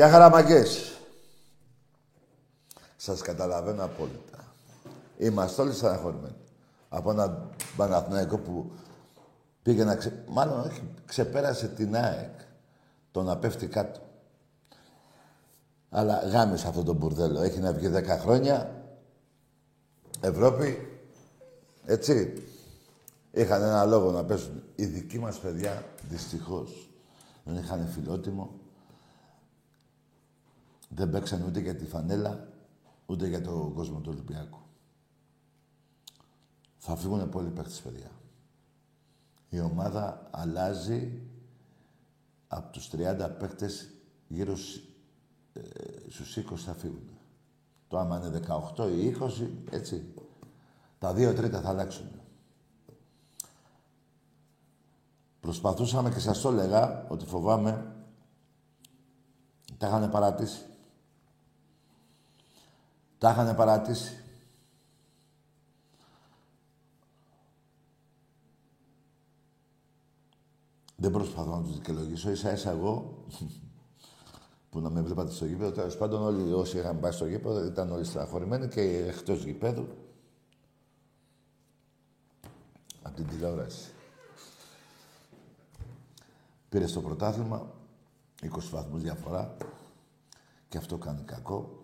Γεια χαραμαγκές. Σας καταλαβαίνω απόλυτα. Είμαστε όλοι στεναχωρημένοι. Από ένα Παναθηναϊκό που πήγε να ξε... Μάλλον όχι, ξεπέρασε την ΑΕΚ. Το να πέφτει κάτω. Αλλά γάμισε αυτό το μπουρδέλο. Έχει να βγει 10 χρόνια. Ευρώπη. Έτσι. Είχαν ένα λόγο να πέσουν. Οι δικοί μας παιδιά, δυστυχώς, δεν είχαν φιλότιμο. Δεν παίξαν ούτε για τη φανέλα, ούτε για τον κόσμο του Ολυμπιακού. Θα φύγουν πολλοί παίκτες, παιδιά. Η ομάδα αλλάζει από τους 30 παίκτες γύρω ε, στους 20 θα φύγουν. Το άμα είναι 18 ή 20, έτσι. Τα δύο τρίτα θα αλλάξουν. Προσπαθούσαμε και σας το έλεγα ότι φοβάμαι τα είχαν παρατήσει. Τα είχαν παρατήσει. Δεν προσπαθώ να τους δικαιολογήσω. σα ίσα εγώ που να με βλέπατε στο γήπεδο. Τέλος πάντων, όλοι όσοι είχαν πάει στο γήπεδο ήταν όλοι στραχωρημένοι και εκτός γήπεδου. Από την τηλεόραση. Πήρε στο πρωτάθλημα 20 βαθμούς διαφορά και αυτό κάνει κακό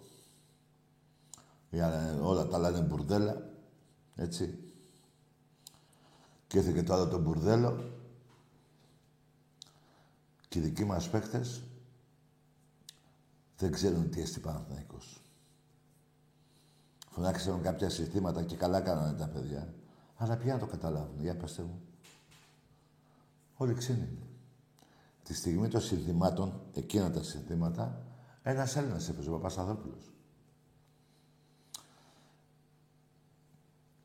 όλα τα άλλα είναι μπουρδέλα. Έτσι. Και ήρθε και το άλλο το μπουρδέλο. Και οι δικοί μας παίκτες δεν ξέρουν τι έστει Παναθηναϊκός. Φωνάξαν κάποια συστήματα και καλά κάνανε τα παιδιά. Αλλά ποια να το καταλάβουν, για πέστε μου. Όλοι ξένοι είναι. Τη στιγμή των συνθημάτων, εκείνα τα συνθήματα, ένας Έλληνας έπαιζε, ο Παπασταθόπουλος.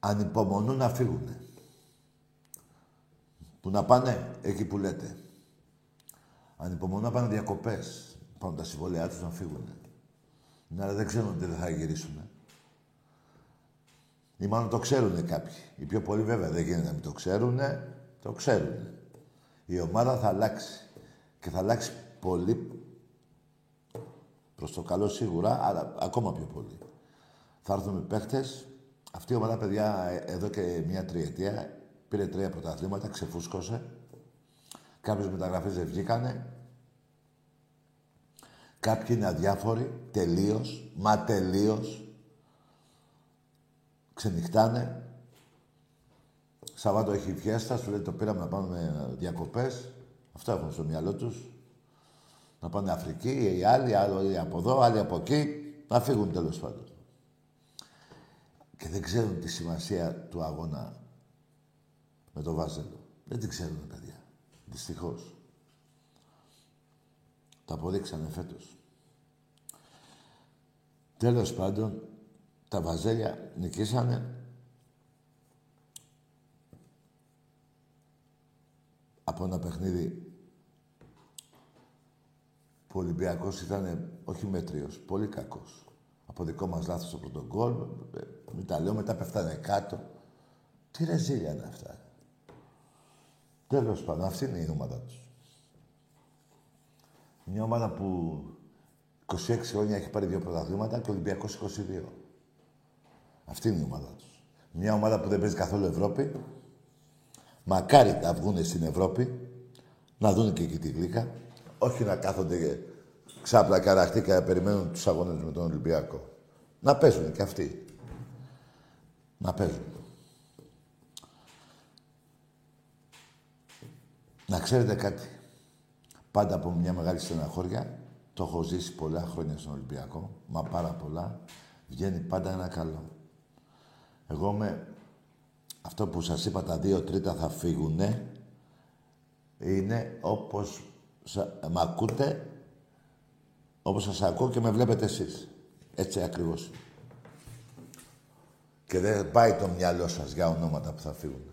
Ανυπομονούν να φύγουν. Που να πάνε εκεί που λέτε. Ανυπομονούν να πάνε διακοπές. Πάνω τα συμβόλαιά τους να φύγουν. Ναι, αλλά δεν ξέρουν ότι δεν θα γυρίσουν. Ή μάλλον το ξέρουν κάποιοι. Οι πιο πολλοί βέβαια δεν γίνεται να μην το ξέρουν. Το ξέρουν. Η ομάδα θα αλλάξει. Και θα αλλάξει πολύ προς το καλό σίγουρα, αλλά ακόμα πιο πολύ. Θα έρθουν οι παίχτες αυτή η ομάδα, παιδιά, εδώ και μια τριετία πήρε τρία πρωταθλήματα, ξεφούσκωσε. Κάποιες μεταγραφές δεν βγήκανε. Κάποιοι είναι αδιάφοροι, τελείως, μα τελείως. Ξενυχτάνε. Σαββάτο έχει φιέστα, σου λέει το πήραμε να πάμε διακοπές. Αυτό έχουν στο μυαλό τους. Να πάνε Αφρική, οι άλλοι, άλλοι από εδώ, άλλοι από εκεί. Να φύγουν τέλος πάντων και δεν ξέρουν τη σημασία του αγώνα με το Βάζελο. Δεν την ξέρουν, παιδιά. Τέλος πάντων, τα βαζέλια νικήσανε. Από ένα παιχνίδι που ο Ολυμπιακός ήταν όχι μέτριος, πολύ κακός. Από δικό μας λάθος το πρώτο γκολ, ε, μην τα λέω, μετά πέφτανε κάτω. Τι ρεζίλια είναι αυτά. Τέλος πάντων, αυτή είναι η ομάδα τους. Μια ομάδα που 26 χρόνια έχει πάρει δύο πρωταθλήματα και ο Ολυμπιακός 22. Αυτή είναι η ομάδα τους. Μια ομάδα που δεν παίζει καθόλου Ευρώπη. Μακάρι να βγουν στην Ευρώπη, να δουν και εκεί τη γλύκα. Όχι να κάθονται ξάπλα καραχτή και να περιμένουν τους αγώνες με τον Ολυμπιακό. Να παίζουν και αυτοί. Να παίζουν. Να ξέρετε κάτι. Πάντα από μια μεγάλη στεναχώρια, το έχω ζήσει πολλά χρόνια στον Ολυμπιακό, μα πάρα πολλά, βγαίνει πάντα ένα καλό. Εγώ με αυτό που σας είπα, τα δύο τρίτα θα φύγουνε, είναι όπως μ' ακούτε, όπως σας ακούω και με βλέπετε εσείς. Έτσι ακριβώς. Και δεν πάει το μυαλό σας για ονόματα που θα φύγουν.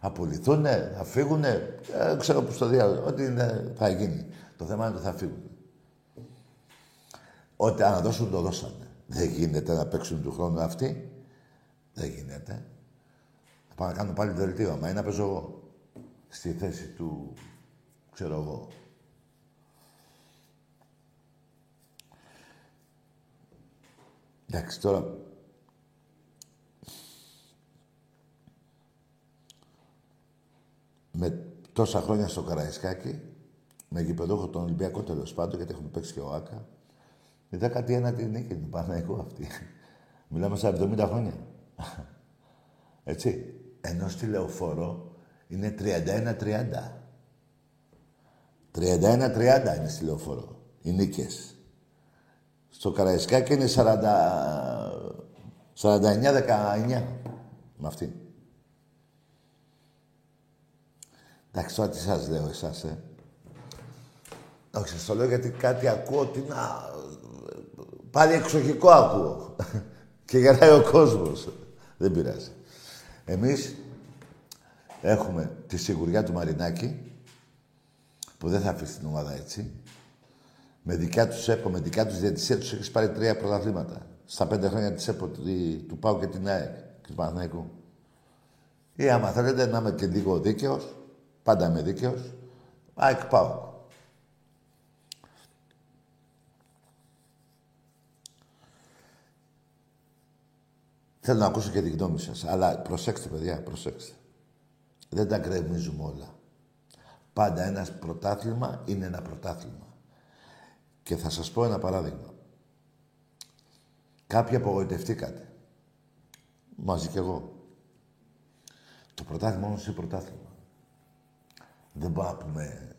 Θα πουληθούνε, θα φύγουνε, ε, ξέρω που στο διάλογο, ό,τι είναι, θα γίνει. Το θέμα είναι ότι θα φύγουν. Ό,τι αναδώσουν το δώσανε. Δεν γίνεται να παίξουν του χρόνου αυτοί. Δεν γίνεται. Θα πάω να κάνω πάλι δελτίο, μα είναι να παίζω εγώ. Στη θέση του, ξέρω εγώ, Εντάξει, τώρα... Με τόσα χρόνια στο Καραϊσκάκι, με γηπεδόχο τον Ολυμπιακό τέλος πάντων, γιατί έχουμε παίξει και ο Άκα, είδα κάτι ένα την νίκη του εγώ αυτή. Μιλάμε στα 70 χρόνια. Έτσι. Ενώ στη λεωφόρο είναι 31-30. 31-30 είναι στη λεωφόρο. Οι νίκες. Στο Καραϊσκάκι είναι 49-19 με αυτή. Εντάξει, τώρα τι σας λέω εσάς, ε. Όχι, σας το λέω γιατί κάτι ακούω ότι να... Πάλι εξοχικό ακούω. και γελάει ο κόσμος. Δεν πειράζει. Εμείς έχουμε τη σιγουριά του Μαρινάκη, που δεν θα αφήσει την ομάδα έτσι. Με δικιά τους ΕΠΟ, με δικιά τους διαιτησία τους έχεις πάρει τρία πρωταθλήματα. Στα πέντε χρόνια της ΕΠΟ, του Πάου και την ΑΕΚ και του Παναθηναϊκού. Ή άμα θέλετε να είμαι και λίγο δίκαιος, πάντα είμαι δίκαιος, ΑΕΚ Πάου. Θέλω να ακούσω και την γνώμη σας. Αλλά προσέξτε, παιδιά, προσέξτε. Δεν τα γκρεμίζουμε όλα. Πάντα ένας πρωτάθλημα είναι ένα πρωτάθλημα. Και θα σας πω ένα παράδειγμα. Κάποιοι απογοητευτήκατε. Μαζί κι εγώ. Το πρωτάθλημα όμως είναι πρωτάθλημα. Δεν μπορούμε να πούμε...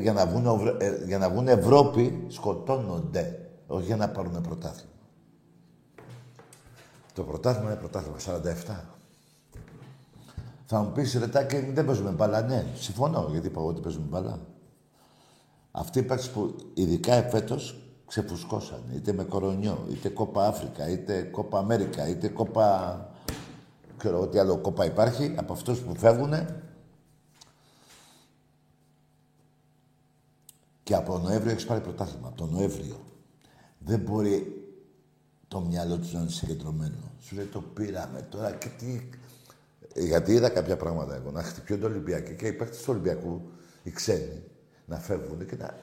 για να, βγουν, ε, για να βγουν Ευρώπη σκοτώνονται. Όχι για να πάρουν πρωτάθλημα. Το πρωτάθλημα είναι πρωτάθλημα. 47. Θα μου πεις, ρετάκι, δεν παίζουμε μπαλά. Ναι, συμφωνώ, γιατί είπα ότι παίζουμε μπαλά. Αυτοί οι που ειδικά εφέτος ξεφουσκώσαν. Είτε με κορονιό, είτε κόπα Αφρικα, είτε κόπα Αμέρικα, είτε κόπα... Ξέρω ό,τι άλλο κόπα υπάρχει. Από αυτούς που φεύγουν και από Νοέμβριο έχεις πάρει πρωτάθλημα. Από τον Νοέμβριο. Δεν μπορεί το μυαλό τους να είναι συγκεντρωμένο. Σου λέει το πήραμε τώρα και τι. Γιατί είδα κάποια πράγματα εγώ να χτυπιούνται Ολυμπιακοί και οι παίκτες του Ολυμπιακού, οι ξένοι, να φεύγουν και να,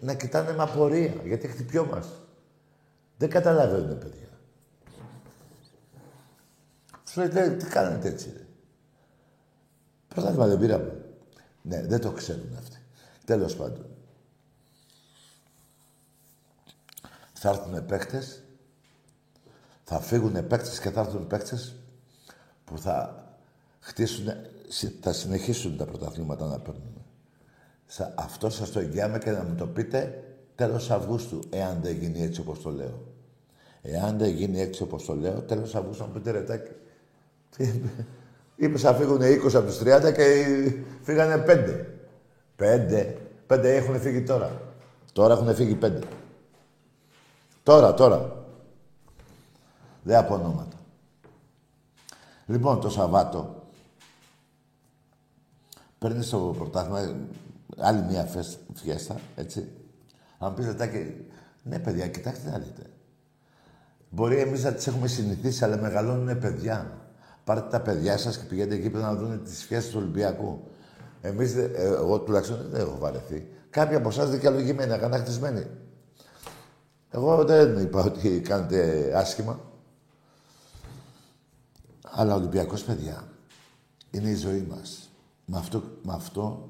να κοιτάνε με απορία, γιατί χτυπιόμαστε. Δεν καταλαβαίνουν, παιδιά. Σου λέει, τι κάνετε έτσι, ρε. Πρωτάθλημα δεν πήραμε. Ναι, δεν το ξέρουν αυτοί. Τέλος πάντων. Θα έρθουν παίκτες, θα φύγουν παίκτες και θα έρθουν παίκτες που θα χτίσουν, θα συνεχίσουν τα πρωταθλήματα να παίρνουν. Αυτό σας το εγγυάμαι και να μου το πείτε τέλος Αυγούστου, εάν δεν γίνει έτσι όπως το λέω. Εάν δεν γίνει έτσι όπως το λέω, τέλος Αυγούστου να μου πείτε ρετάκι. Είπες να φύγουν 20 από τους 30 και φύγανε 5. 5. 5 έχουν φύγει τώρα. Τώρα έχουν φύγει πέντε. Τώρα, τώρα. Δεν από ονόματα. Λοιπόν, το Σαββάτο παίρνεις το πρωτάθλημα άλλη μια φιέστα, έτσι. Αν πεις και ναι, παιδιά, κοιτάξτε να δείτε. Μπορεί εμείς να τις έχουμε συνηθίσει, αλλά μεγαλώνουν παιδιά. Πάρτε τα παιδιά σας και πηγαίνετε εκεί να δουν τις φιέστες του Ολυμπιακού. Εμείς, ε, εγώ τουλάχιστον δεν έχω βαρεθεί. Κάποιοι από εσάς δικαιολογημένοι, αγανακτισμένοι. Εγώ δεν είπα ότι κάνετε άσχημα. Αλλά ο Ολυμπιακός, παιδιά, είναι η ζωή μας. Με αυτό, με αυτό,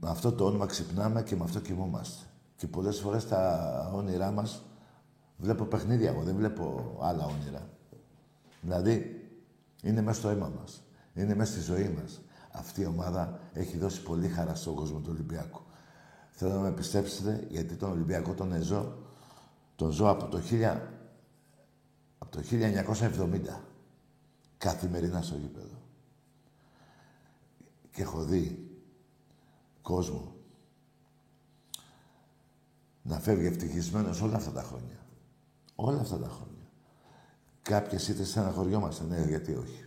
με αυτό το όνομα ξυπνάμε και με αυτό κοιμόμαστε. Και πολλές φορές τα όνειρά μας βλέπω παιχνίδια εγώ, δεν βλέπω άλλα όνειρα. Δηλαδή, είναι μέσα στο αίμα μας. Είναι μέσα στη ζωή μας. Αυτή η ομάδα έχει δώσει πολύ χαρά στον κόσμο του Ολυμπιακού. Θέλω να με πιστέψετε, γιατί τον Ολυμπιακό τον ζω, τον ζω από το, 1000, από το 1970. Καθημερινά στο γήπεδο. Και έχω δει κόσμο να φεύγει ευτυχισμένος όλα αυτά τα χρόνια. Όλα αυτά τα χρόνια. Κάποιες είτε στεναχωριόμαστε, ναι, γιατί όχι.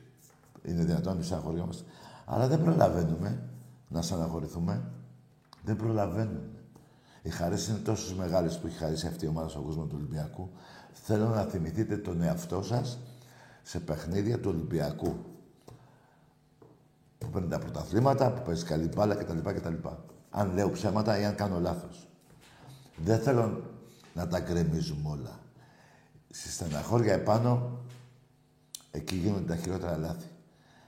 Είναι δυνατόν να στεναχωριόμαστε. Αλλά δεν προλαβαίνουμε να στεναχωρηθούμε. Δεν προλαβαίνουμε. Οι χαρές είναι τόσο μεγάλες που έχει χαρίσει αυτή η ομάδα στον κόσμο του Ολυμπιακού. Θέλω να θυμηθείτε τον εαυτό σας σε παιχνίδια του Ολυμπιακού. Που παίρνει τα πρωταθλήματα, που παίζει καλή μπάλα κτλ. κτλ. Αν λέω ψέματα ή αν κάνω λάθος. Δεν θέλω να τα κρεμίζουμε όλα. Στη στεναχώρια επάνω, εκεί γίνονται τα χειρότερα λάθη.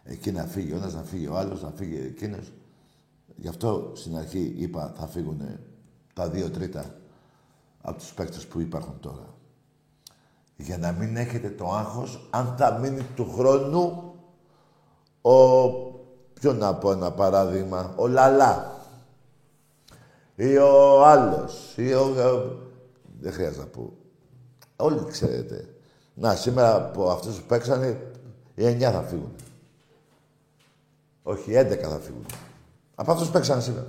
Εκεί να φύγει ο ένας, να φύγει ο άλλος, να φύγει εκείνος. Γι' αυτό στην αρχή είπα θα φύγουν τα δύο τρίτα από τους παίκτες που υπάρχουν τώρα. Για να μην έχετε το άγχος, αν θα μείνει του χρόνου ο... Ποιο να πω ένα παράδειγμα, ο Λαλά. Ή ο άλλος. Ή ο... Δεν χρειάζεται να πω. Όλοι ξέρετε. Να, σήμερα από αυτούς που παίξανε, οι εννιά θα φύγουν. Όχι, έντεκα θα φύγουν. Από αυτούς που παίξανε σήμερα.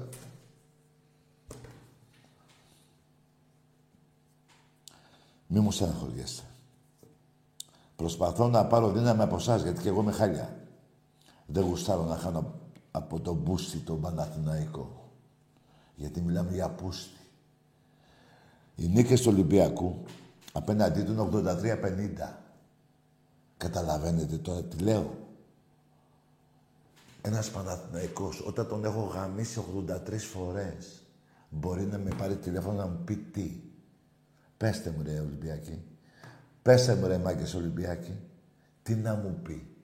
Μη μου στεναχωριέστε. Προσπαθώ να πάρω δύναμη από εσάς γιατί και εγώ είμαι χάλια. Δεν γουστάρω να χάνω από τον μπούστι τον Παναθηναϊκό. Γιατί μιλάμε για πούστη. Οι νίκες του Ολυμπιακού απέναντί του 83-50. Καταλαβαίνετε τώρα τι λέω. Ένας Παναθηναϊκός, όταν τον έχω γαμίσει 83 φορές, μπορεί να με πάρει τηλέφωνο να μου πει τι. Πέστε μου ρε Ολυμπιακή. Πέστε μου ρε Μάγκες Ολυμπιακή. Τι να μου πει.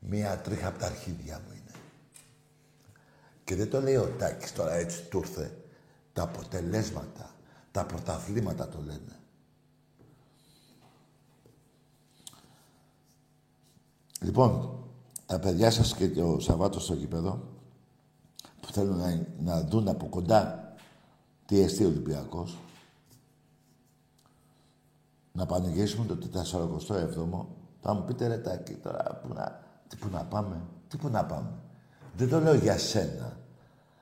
Μία τρίχα από τα αρχίδια μου είναι. Και δεν το λέει ο Τάκης τώρα έτσι του ήρθε. Τα αποτελέσματα, τα πρωταθλήματα το λένε. Λοιπόν, τα παιδιά σας και το Σαββάτος στο γήπεδο που θέλουν να, να δουν από κοντά τι εστί Ολυμπιακός να πανηγυρίσουμε το 47ο. Θα μου πείτε ρε Τάκη, τώρα που να, τι που να πάμε, τι που να πάμε. Δεν το λέω για σένα.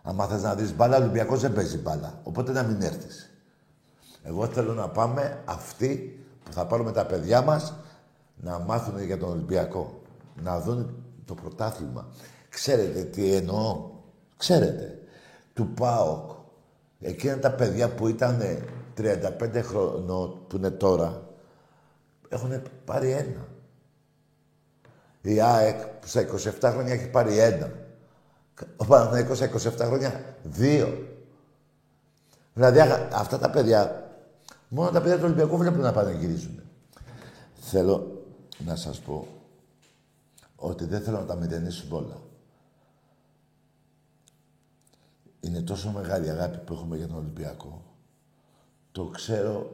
Αν θες να δεις μπάλα, ο Ολυμπιακός δεν παίζει μπάλα. Οπότε να μην έρθεις. Εγώ θέλω να πάμε αυτοί που θα πάρουμε τα παιδιά μας να μάθουν για τον Ολυμπιακό. Να δουν το πρωτάθλημα. Ξέρετε τι εννοώ. Ξέρετε. Του ΠΑΟΚ. Εκείνα τα παιδιά που ήταν 35 χρονών που είναι τώρα, έχουν πάρει ένα. Η ΑΕΚ στα 27 χρόνια έχει πάρει ένα. Ο Παναθηναϊκός στα 27 χρόνια δύο. Δηλαδή αυτά τα παιδιά, μόνο τα παιδιά του Ολυμπιακού βλέπουν να πάνε γυρίζουν. Θέλω να σας πω ότι δεν θέλω να τα μηδενίσουν όλα. Είναι τόσο μεγάλη η αγάπη που έχουμε για τον Ολυμπιακό. Το ξέρω,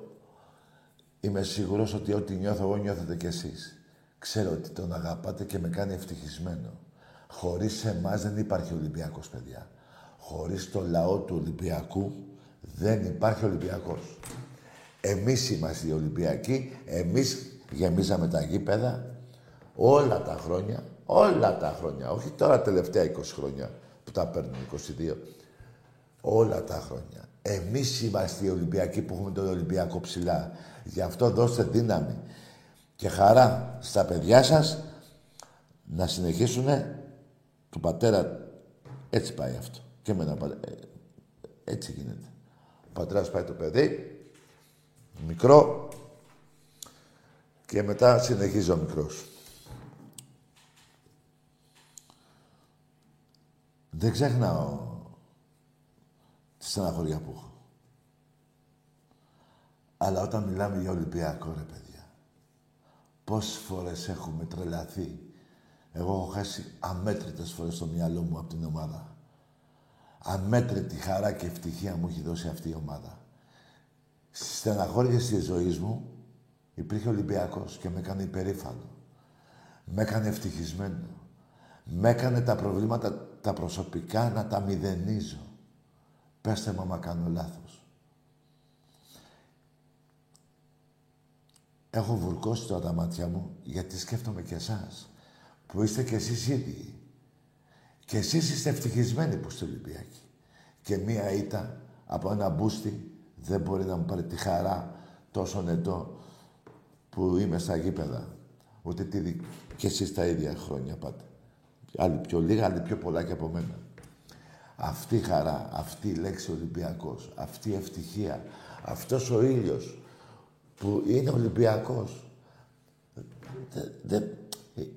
είμαι σίγουρος ότι ό,τι νιώθω εγώ νιώθετε κι εσείς. Ξέρω ότι τον αγαπάτε και με κάνει ευτυχισμένο. Χωρίς εμάς δεν υπάρχει Ολυμπιακός, παιδιά. Χωρίς το λαό του Ολυμπιακού δεν υπάρχει Ολυμπιακός. Εμείς είμαστε οι Ολυμπιακοί, εμείς γεμίζαμε τα γήπεδα όλα τα χρόνια, όλα τα χρόνια, όχι τώρα τελευταία 20 χρόνια που τα παίρνουν 22. Όλα τα χρόνια. Εμείς είμαστε οι Ολυμπιακοί που έχουμε τον Ολυμπιακό ψηλά. Γι' αυτό δώστε δύναμη και χαρά στα παιδιά σας να συνεχίσουν του πατέρα. Έτσι πάει αυτό. Και με ένα ε, Έτσι γίνεται. Ο πατέρας πάει το παιδί, μικρό, και μετά συνεχίζει ο μικρός. Δεν ξεχνάω τη στεναχωριά που έχω. Αλλά όταν μιλάμε για Ολυμπιακό, ρε παιδιά, πόσες φορές έχουμε τρελαθεί. Εγώ έχω χάσει αμέτρητες φορές στο μυαλό μου από την ομάδα. Αμέτρητη χαρά και ευτυχία μου έχει δώσει αυτή η ομάδα. Στις στεναχώριες της ζωής μου υπήρχε Ολυμπιακός και με έκανε υπερήφανο. Με έκανε ευτυχισμένο. Με έκανε τα προβλήματα τα προσωπικά να τα μηδενίζω. Πέστε μου άμα κάνω λάθος. Έχω βουρκώσει τώρα τα μάτια μου γιατί σκέφτομαι και εσάς που είστε κι εσείς ίδιοι. Και εσείς είστε ευτυχισμένοι που είστε Ολυμπιακοί. Και μία ήττα από ένα μπούστι δεν μπορεί να μου πάρει τη χαρά τόσο νετό που είμαι στα γήπεδα. Ούτε τι και εσείς τα ίδια χρόνια πάτε. Άλλοι πιο λίγα, άλλοι πιο πολλά και από μένα. Αυτή η χαρά, αυτή η λέξη Ολυμπιακός, αυτή η ευτυχία, αυτός ο ήλιος που είναι Ολυμπιακός. Δε,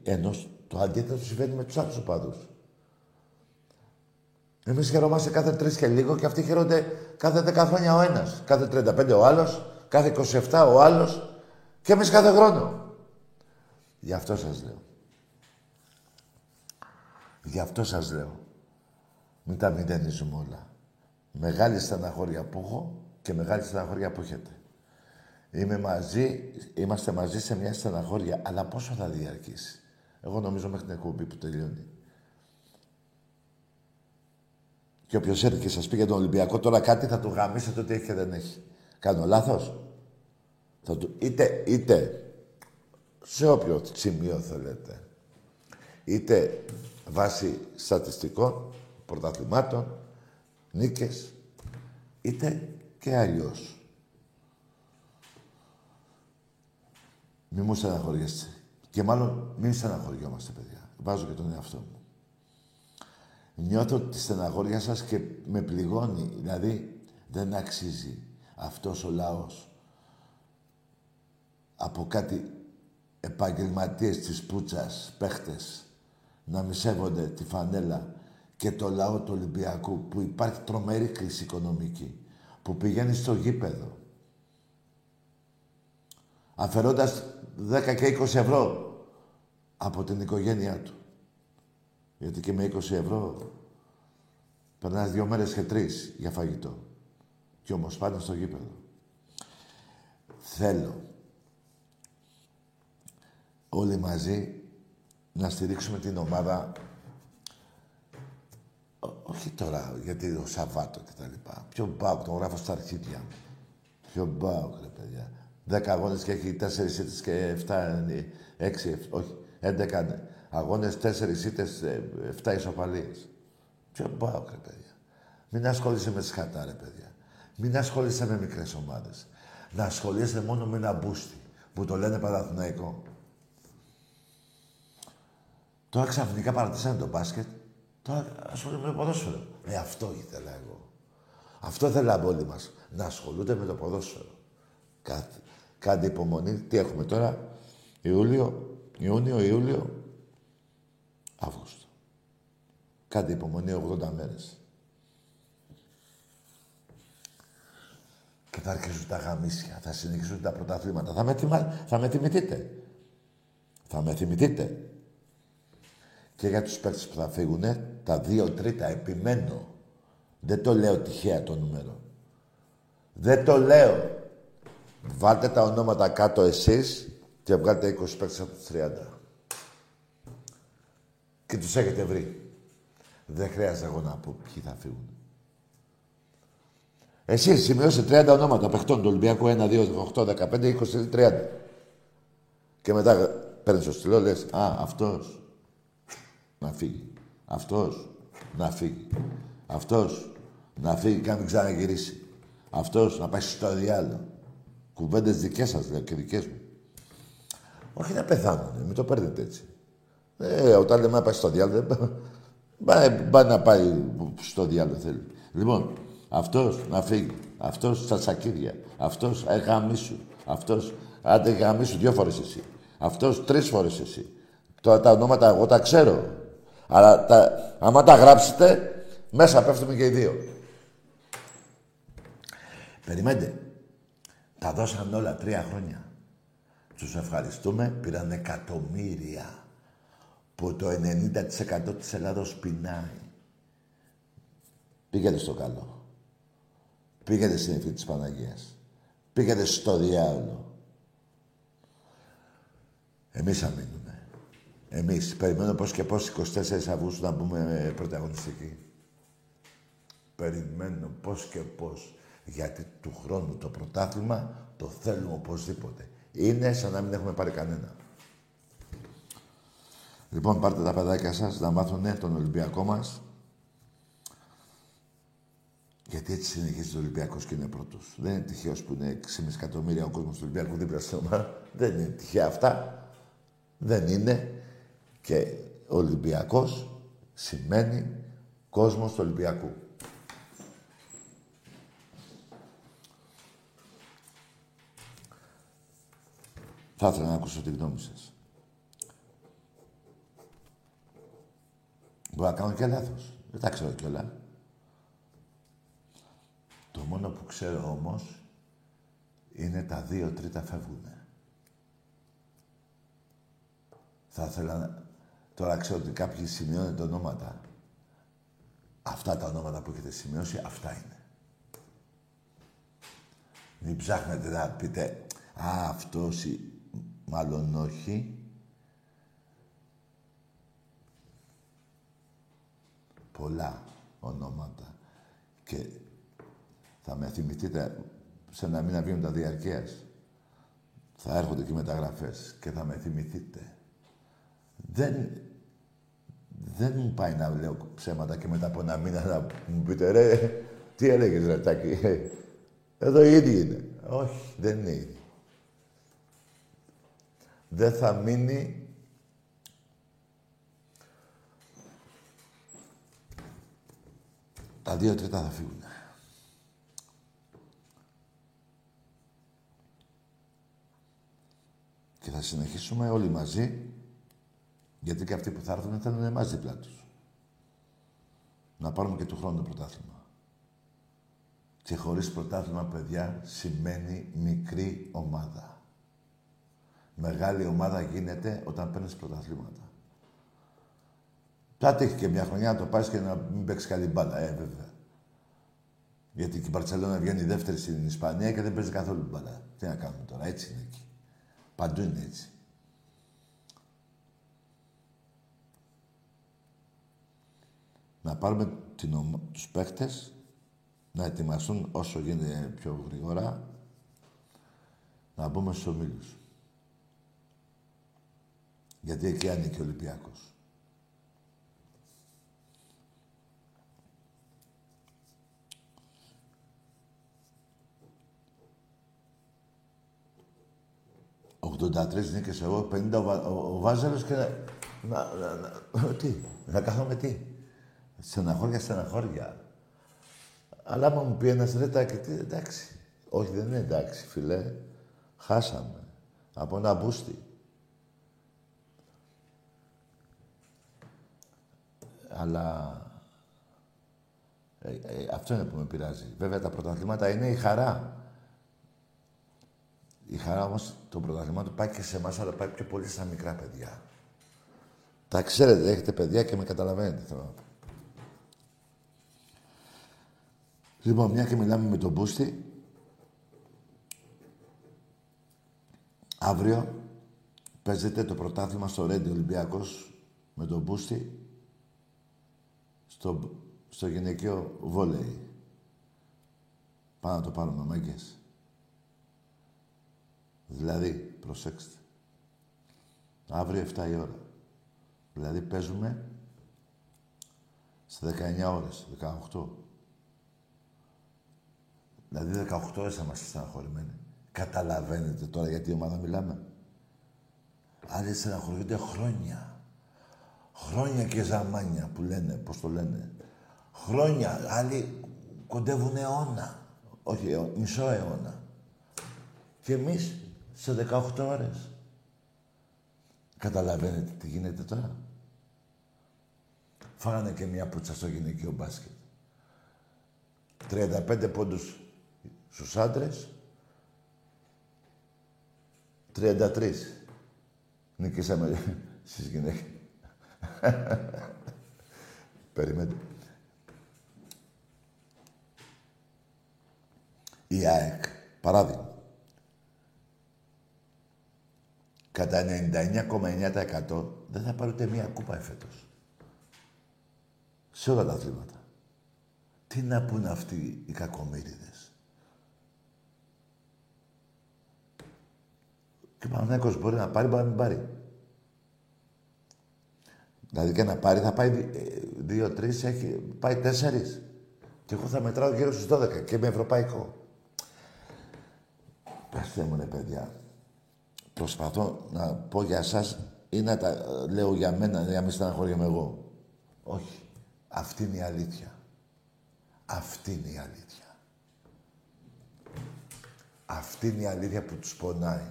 ενώ το αντίθετο συμβαίνει με τους άλλους οπαδούς. Εμείς χαιρόμαστε κάθε τρεις και λίγο και αυτοί χαίρονται κάθε δέκα χρόνια ο ένας. Κάθε 35 ο άλλος, κάθε 27 ο άλλος και εμείς κάθε χρόνο. Γι' αυτό σας λέω. Γι' αυτό σας λέω. Μην τα μηδενίζουμε όλα. Μεγάλη στεναχώρια που έχω και μεγάλη στεναχώρια που έχετε. Είμαι μαζί, είμαστε μαζί σε μια στεναχώρια, αλλά πόσο θα διαρκήσει; Εγώ νομίζω μέχρι την εκπομπή που τελειώνει. Και όποιος έρθει και σας πει για τον Ολυμπιακό τώρα κάτι θα του γαμίσετε ότι έχει και δεν έχει. Κάνω λάθος; του... Είτε, είτε σε όποιο σημείο θέλετε. Είτε βάσει στατιστικών, πρωταθλημάτων, νίκες, είτε και αλλιώς. Μη μου στεναχωριέστε. Και μάλλον μην στεναχωριόμαστε, παιδιά. Βάζω και τον εαυτό μου. Νιώθω τη στεναχώρια σας και με πληγώνει. Δηλαδή, δεν αξίζει αυτός ο λαός από κάτι επαγγελματίες της πούτσας, παίχτες, να μη σέβονται τη φανέλα και το λαό του Ολυμπιακού που υπάρχει τρομερή κρίση οικονομική που πηγαίνει στο γήπεδο αφαιρώντας 10 και 20 ευρώ από την οικογένειά του. Γιατί και με 20 ευρώ περνάς δύο μέρες και τρεις για φαγητό. Και όμως πάνε στο γήπεδο. Θέλω όλοι μαζί να στηρίξουμε την ομάδα όχι τώρα, γιατί ο Σαββάτο και τα λοιπά. Ποιο μπάουκ, τον γράφω στα αρχίδια μου. Ποιο μπάουκ, ρε παιδιά. Δέκα αγώνες και έχει τέσσερις ήττες και εφτά, έξι, όχι, έντεκα αγώνες, τέσσερις ήττες, εφτά ισοπαλίες. Ποιο μπάουκ, ρε παιδιά. Μην ασχολείσαι με σκατά, ρε παιδιά. Μην ασχολείσαι με μικρές ομάδες. Να ασχολείσαι μόνο με ένα μπούστι που το λένε Παναθηναϊκό. Τώρα ξαφνικά παρατήσανε το μπάσκετ. Τώρα ασχολούνται με το ποδόσφαιρο. Ε, αυτό ήθελα εγώ. Αυτό θέλαμε όλοι μας. Να ασχολούνται με το ποδόσφαιρο. Κάτι. Κάντε υπομονή. Τι έχουμε τώρα; Ιούλιο, Ιούνιο, Ιούλιο, Αύγουστο. Κάντε υπομονή 80 μέρες. Και θα αρχίσουν τα γαμίσια, θα συνεχίσουν τα πρωταθλήματα. Θα με, θα με θυμηθείτε. Θα με θυμηθείτε και για τους παίκτες που θα φύγουν, τα δύο τρίτα επιμένω. Δεν το λέω τυχαία το νούμερο. Δεν το λέω. Βάλτε τα ονόματα κάτω εσείς και βγάλτε 20 παίκτες από τους 30. Και τους έχετε βρει. Δεν χρειάζεται εγώ να πω ποιοι θα φύγουν. Εσείς σημειώστε 30 ονόματα παιχτών του Ολυμπιακού 1, 2, 18, 15, 20, 30. Και μετά παίρνεις το στυλό, λες, α, αυτός. Να φύγει. Αυτός να φύγει. Αυτός να φύγει και να μην ξαναγυρίσει. Αυτός να πάει στο διάλογο. Κουβέντες δικές σας, δηλαδή, και δικές μου. Όχι να πεθάνουνε, μην το παίρνετε έτσι. Ε, όταν λέμε να πάει στο διάλογο, πάει να πάει στο διάλογο θέλει. Λοιπόν, αυτός να φύγει. Αυτός στα σακίδια. Αυτός εγαμίσου. Αυτός άντε γαμίσου δυο φορές εσύ. Αυτός τρεις φορές εσύ. Τώρα τα ονόματα εγώ τα ξέρω. Αλλά τα, άμα τα γράψετε, μέσα πέφτουμε και οι δύο. Περιμένετε. Τα δώσαν όλα τρία χρόνια. Τους ευχαριστούμε. Πήραν εκατομμύρια. Που το 90% της Ελλάδος πεινάει. Πήγαινε στο καλό. Πήγαινε στην ευχή της Παναγίας. Πήγαινε στο διάολο. Εμείς θα μείνουμε. Εμείς. Περιμένω πώς και πώς 24 Αυγούστου να μπούμε πρωταγωνιστικοί. Περιμένω πώς και πώς. Γιατί του χρόνου το πρωτάθλημα το θέλουμε οπωσδήποτε. Είναι σαν να μην έχουμε πάρει κανένα. Λοιπόν, πάρτε τα παιδάκια σας να μάθουν τον Ολυμπιακό μας. Γιατί έτσι συνεχίζει ο Ολυμπιακός και είναι πρώτος. Δεν είναι τυχαίος που είναι 6,5 εκατομμύρια ο κόσμος του Ολυμπιακού δίπλα στην ομάδα. Δεν είναι τυχαία αυτά. Δεν είναι. Και ο Ολυμπιακός σημαίνει κόσμος του Ολυμπιακού. Θα ήθελα να ακούσω τη γνώμη σας. Μπορεί να κάνω και λάθος. Δεν τα ξέρω κιόλα. Το μόνο που ξέρω όμως είναι τα δύο τρίτα φεύγουνε. Θα ήθελα να... Τώρα ξέρω ότι κάποιοι σημειώνετε ονόματα. Αυτά τα ονόματα που έχετε σημειώσει, αυτά είναι. Μην ψάχνετε να πείτε «Α, αυτός ή μάλλον όχι». Πολλά ονόματα. Και θα με θυμηθείτε σε ένα μήνα τα διαρκείας. Θα έρχονται και μεταγραφές και θα με θυμηθείτε. Δεν, δεν μου πάει να λέω ψέματα και μετά από ένα μήνα να μου πείτε ρε, τι έλεγες ρε Τάκη. Εδώ οι ίδιοι είναι. Όχι, δεν είναι ίδιοι. Δεν θα μείνει τα δύο τρίτα θα φύγουν. Και θα συνεχίσουμε όλοι μαζί, γιατί και αυτοί που θα έρθουν θέλουν εμάς δίπλα τους. Να πάρουμε και του χρόνου το πρωτάθλημα. Και χωρίς πρωτάθλημα, παιδιά, σημαίνει μικρή ομάδα. Μεγάλη ομάδα γίνεται όταν παίρνεις πρωταθλήματα. Κάτι έχει και μια χρονιά να το πάρεις και να μην παίξεις καλή μπάλα, ε, βέβαια. Γιατί και η Μπαρτσελώνα βγαίνει δεύτερη στην Ισπανία και δεν παίζει καθόλου μπάλα. Τι να κάνουμε τώρα, έτσι είναι εκεί. Παντού είναι έτσι. Να πάρουμε την ομα... τους παίχτες, να ετοιμαστούν όσο γίνεται πιο γρήγορα, να μπούμε στους ομίλους. Γιατί εκεί ανήκει ο Ολυμπιακός. 83 νίκες εγώ, 50 ο, ο, ο Βάζελος και να, να, να, να, τι, να κάθομαι τι. Στεναχώρια, στεναχώρια. Αλλά άμα μου πει ένας ρε τι, εντάξει. Όχι, δεν είναι εντάξει, φιλέ. Χάσαμε. Από ένα μπούστι. Αλλά ε, ε, αυτό είναι που με πειράζει. Βέβαια τα πρωταθλήματα είναι η χαρά. Η χαρά όμως των πρωταθλημάτων πάει και σε εμάς, αλλά πάει πιο πολύ στα μικρά παιδιά. Τα ξέρετε, έχετε παιδιά και με καταλαβαίνετε. Θέλω. Λοιπόν, μια και μιλάμε με τον Μπούστη, αύριο παίζεται το πρωτάθλημα στο Ρέντι Ολυμπιακός με τον Μπούστη στο, στο γυναικείο βόλεϊ. Πάμε να το πάρουμε, μάγκες. Δηλαδή, προσέξτε. Αύριο 7 η ώρα. Δηλαδή παίζουμε σε 19 ώρες, 18. Δηλαδή 18 ώρες θα είμαστε στεναχωρημένοι. Καταλαβαίνετε τώρα γιατί ομάδα μιλάμε. Άλλοι στεναχωριούνται χρόνια. Χρόνια και ζαμάνια που λένε, πώς το λένε. Χρόνια. Άλλοι κοντεύουν αιώνα. Όχι, μισό αιώνα. Και εμείς σε 18 ώρες. Καταλαβαίνετε τι γίνεται τώρα. Φάγανε και μια πουτσα στο γυναικείο μπάσκετ. 35 πόντους στους άντρες. 33. Νικήσαμε στις γυναίκες. Περιμένετε. Η ΑΕΚ, παράδειγμα, κατά 99,9% δεν θα πάρει ούτε μία κούπα εφέτος. Σε όλα τα αθλήματα. Τι να πούνε αυτοί οι κακομύριδες. Και ο Παναθηναϊκός μπορεί να πάρει, μπορεί να μην πάρει. Δηλαδή και να πάρει θα πάει ε, δύο-τρει, έχει πάει τέσσερις. Και εγώ θα μετράω γύρω στους 12 και με ευρωπαϊκό. Πετε μου, ρε παιδιά. Προσπαθώ να πω για εσά ή να τα λέω για μένα, για να μην στεναχωριέμαι εγώ. Όχι. Αυτή είναι η αλήθεια. Αυτή είναι η αλήθεια. Αυτή είναι η αλήθεια που τους πονάει.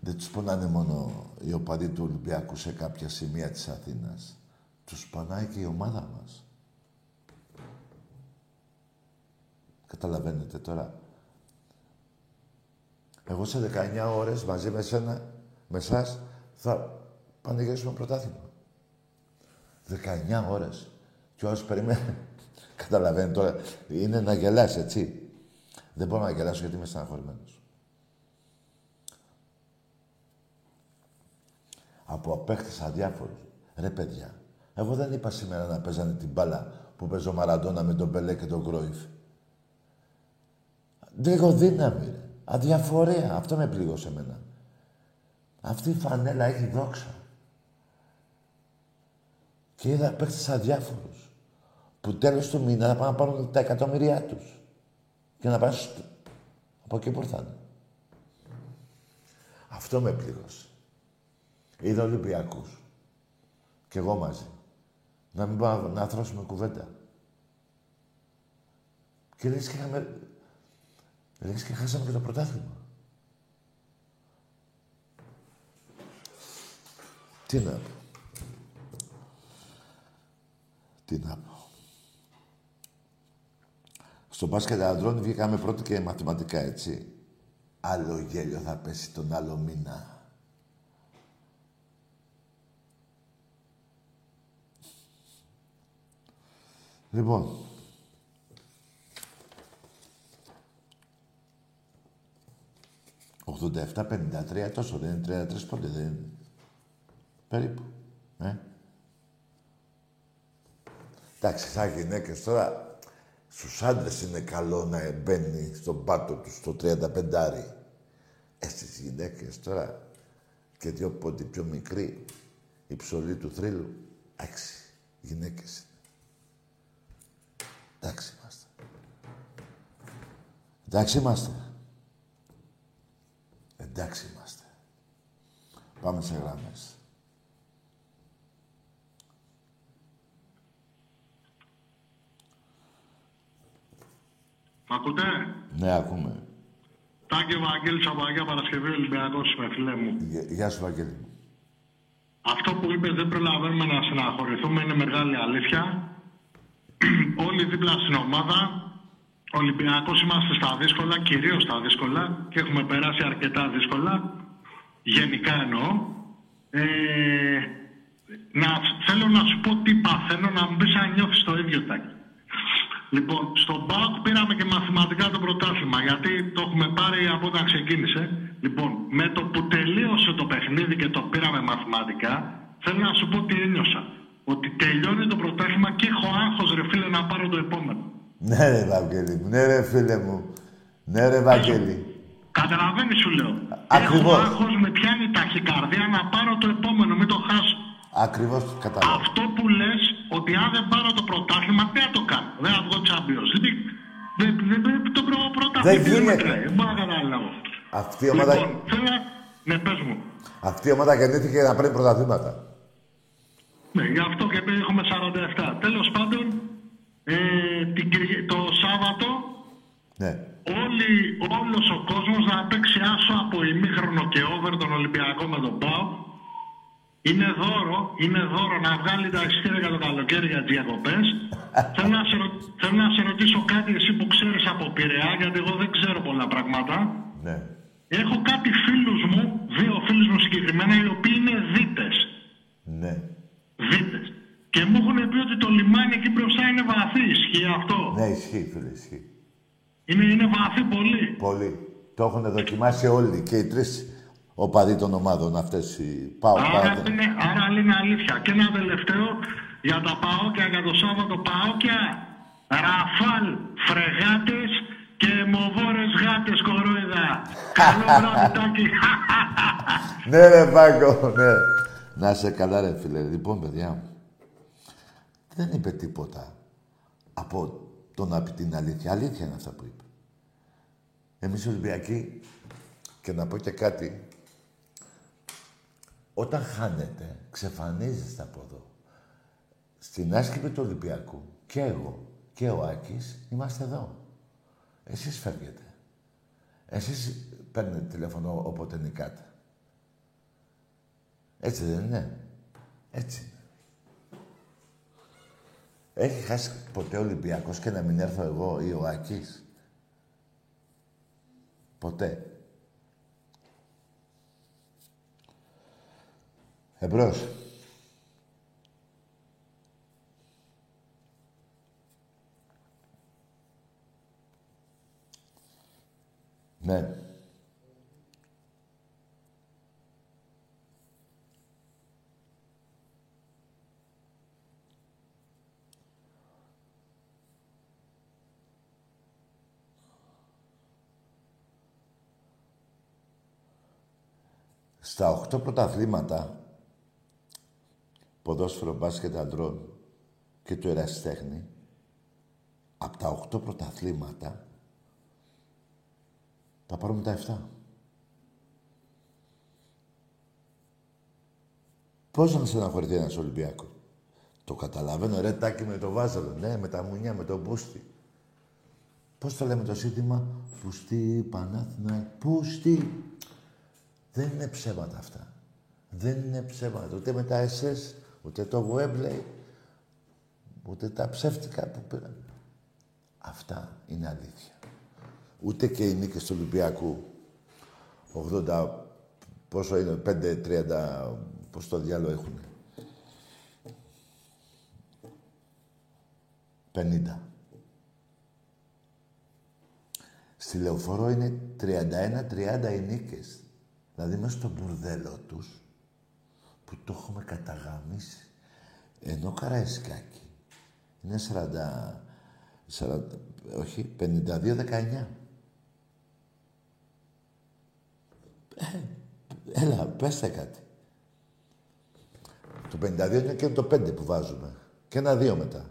Δεν τους πονάνε μόνο οι οπαδοί του Ολυμπιακού σε κάποια σημεία της Αθήνας. Τους πονάει και η ομάδα μας. Καταλαβαίνετε τώρα. Εγώ σε 19 ώρες μαζί με σένα, με εσάς, θα πανηγυρίσουμε πρωτάθλημα. 19 ώρες. Και όσο περιμένει. Καταλαβαίνετε τώρα. Είναι να γελάσει, έτσι. Δεν μπορώ να γελάσω γιατί είμαι στεναχωρημένος. Από απέχτες αδιάφορους. Ρε παιδιά, εγώ δεν είπα σήμερα να παίζανε την μπάλα που παίζει ο Μαραντόνα με τον Πελέ και τον Κρόιφ. Λίγο δύναμη, ρε. Αδιαφορία. Αυτό με πλήγωσε εμένα. Αυτή η φανέλα έχει δόξα. Και είδα παίχτες αδιάφορους. Που τέλος του μήνα θα πάνε να πάρουν τα εκατομμύρια τους. Και να πάνε στο... από εκεί που ήρθαν. Αυτό με πλήγωσε. Είδα Ολυμπιακούς. Κι εγώ μαζί. Να μην πάμε να θρώσουμε κουβέντα. Και λες και είχαμε... Λες και χάσαμε και το πρωτάθλημα. Τι να πω. Τι να πω. Στο μπάσκετ αντρών βγήκαμε πρώτοι και μαθηματικά, έτσι. Άλλο γέλιο θα πέσει τον άλλο μήνα. Λοιπόν, «87-53 τόσο δεν είναι 33 πόντι, δεν είναι. Περίπου. Ε. Εντάξει, σαν γυναίκες τώρα, στους άντρες είναι καλό να μπαίνει στον πάτο τους στο 35 Ε, στις γυναίκες τώρα και δύο πόντι πιο μικρή, η ψωλή του θρύλου, εντάξει, γυναίκες Εντάξει είμαστε. Εντάξει είμαστε. Εντάξει είμαστε. Πάμε σε γράμμες. Μ' ακούτε; Ναι, ακούμε. Τάκη Βαγγέλης από Αγία Παρασκευή Ολυμπιακός είμαι, φίλε μου. Γεια σου, Βαγγέλη. Αυτό που είπες δεν προλαβαίνουμε να στεναχωρηθούμε, είναι μεγάλη αλήθεια. όλοι δίπλα στην ομάδα. Ολυμπιακός είμαστε στα δύσκολα, κυρίως στα δύσκολα και έχουμε περάσει αρκετά δύσκολα. Γενικά εννοώ. Ε, να, θέλω να σου πω τι παθαίνω, να μου πει αν νιώθεις το ίδιο τάκι. Λοιπόν, στον ΠΑΟΚ πήραμε και μαθηματικά το πρωτάθλημα, γιατί το έχουμε πάρει από όταν ξεκίνησε. Λοιπόν, με το που τελείωσε το παιχνίδι και το πήραμε μαθηματικά, θέλω να σου πω τι ένιωσα ότι τελειώνει το πρωτάθλημα και έχω άγχος ρε φίλε να πάρω το επόμενο. Ναι ρε Βαγγέλη μου, ναι ρε φίλε μου. Ναι ρε Βαγγέλη. Καταλαβαίνεις σου λέω. Ακριβώς. Έχω άγχος με πιάνει ταχυκαρδία να πάρω το επόμενο, μην το χάσω. Ακριβώς καταλαβαίνω. Αυτό που λες ότι αν δεν πάρω το πρωτάθλημα τι θα το κάνω. Δεν θα βγω Champions League, Δεν, δεν, δεν, το πρώτο πρώτα Δεν γίνεται. Δεν μπορώ να καταλάβω. Αυτή η ομάδα, Λοιπόν, θέλω να... Ναι, πες μου. αυτή η ομάδα γεννήθηκε για να παίρνει πρωταθλήματα. Ναι, γι' αυτό και έχουμε 47. Τέλος πάντων, ε, την, Κυρι- το Σάββατο Ναι. όλοι, όλος ο κόσμος να παίξει άσο από ημίχρονο και over τον Ολυμπιακό με τον ΠΑΟ. Είναι δώρο, είναι δώρο να βγάλει τα εισιτήρια για το καλοκαίρι για τις διακοπές. θέλω, να σε, ρω- θέλω να σε ρωτήσω κάτι εσύ που ξέρεις από Πειραιά, γιατί εγώ δεν ξέρω πολλά πράγματα. Ναι. Έχω κάτι φίλους μου, δύο φίλους μου συγκεκριμένα, οι οποίοι είναι δίτες. Ναι. Δίτες. Και μου έχουν πει ότι το λιμάνι εκεί μπροστά είναι βαθύ. Ισχύει αυτό; Ναι, ισχύει, φίλε, ισχύει. Είναι, είναι βαθύ πολύ; Πολύ. Το έχουν δοκιμάσει όλοι και οι τρεις οπαδοί των ομάδων αυτές. Οι... Πάω, Άρα, πάω. είναι, άρα είναι αλήθεια. Και ένα τελευταίο για τα παόκια, για το Σάββατο παόκια. Ραφάλ, φρεγάτες και μοβόρες γάτες κορόιδα. Καλό βράδυ, Τάκη. Ναι, ρε Πάγκο, ναι. Να σε καλά, ρε φίλε. Λοιπόν, παιδιά μου, δεν είπε τίποτα από το να πει την αλήθεια. Αλήθεια είναι αυτά που είπε. Εμείς οι Ολυμπιακοί, και να πω και κάτι, όταν χάνετε, ξεφανίζεστε από εδώ. Στην άσκηπη του Ολυμπιακού, και εγώ και ο Άκης, είμαστε εδώ. Εσείς φεύγετε. Εσείς παίρνετε τηλέφωνο όποτε νικάτε. Έτσι δεν είναι. Έτσι είναι. Έχει χάσει ποτέ ο Ολυμπιακός και να μην έρθω εγώ ή ο Άκης; Ποτέ. Εμπρός. Ναι. Στα οχτώ πρωταθλήματα ποδόσφαιρο μπάσκετ αντρών και του ερασιτέχνη από τα οχτώ πρωταθλήματα θα πάρουμε τα 7. Πώς να στεναχωρηθεί ένας Ολυμπιακός; Το καταλαβαίνω, ρε τάκι με το βάζαλο, ναι, με τα μουνιά, με το μπούστι. Πώς το λέμε το σύνθημα, πουστί, Πανάθηνα, πούστι. Δεν είναι ψέματα αυτά. Δεν είναι ψέματα. Ούτε με τα SS, ούτε το Webley, ούτε τα ψεύτικα που πήραν. Αυτά είναι αλήθεια. Ούτε και οι νίκες του Ολυμπιακού 80, πόσο είναι, 5-30, πώς το διάλογο έχουν. 50. Στη Λεωφόρο είναι 31-30 οι νίκες. Δηλαδή μέσα στο μπουρδέλο τους, που το έχουμε καταγαμίσει. Ενώ Καραϊσκάκη είναι 40, 40 όχι, 52-19. Ε, έλα, πέστε κάτι. Το 52 είναι και το 5 που βάζουμε. Και ένα 2 μετά.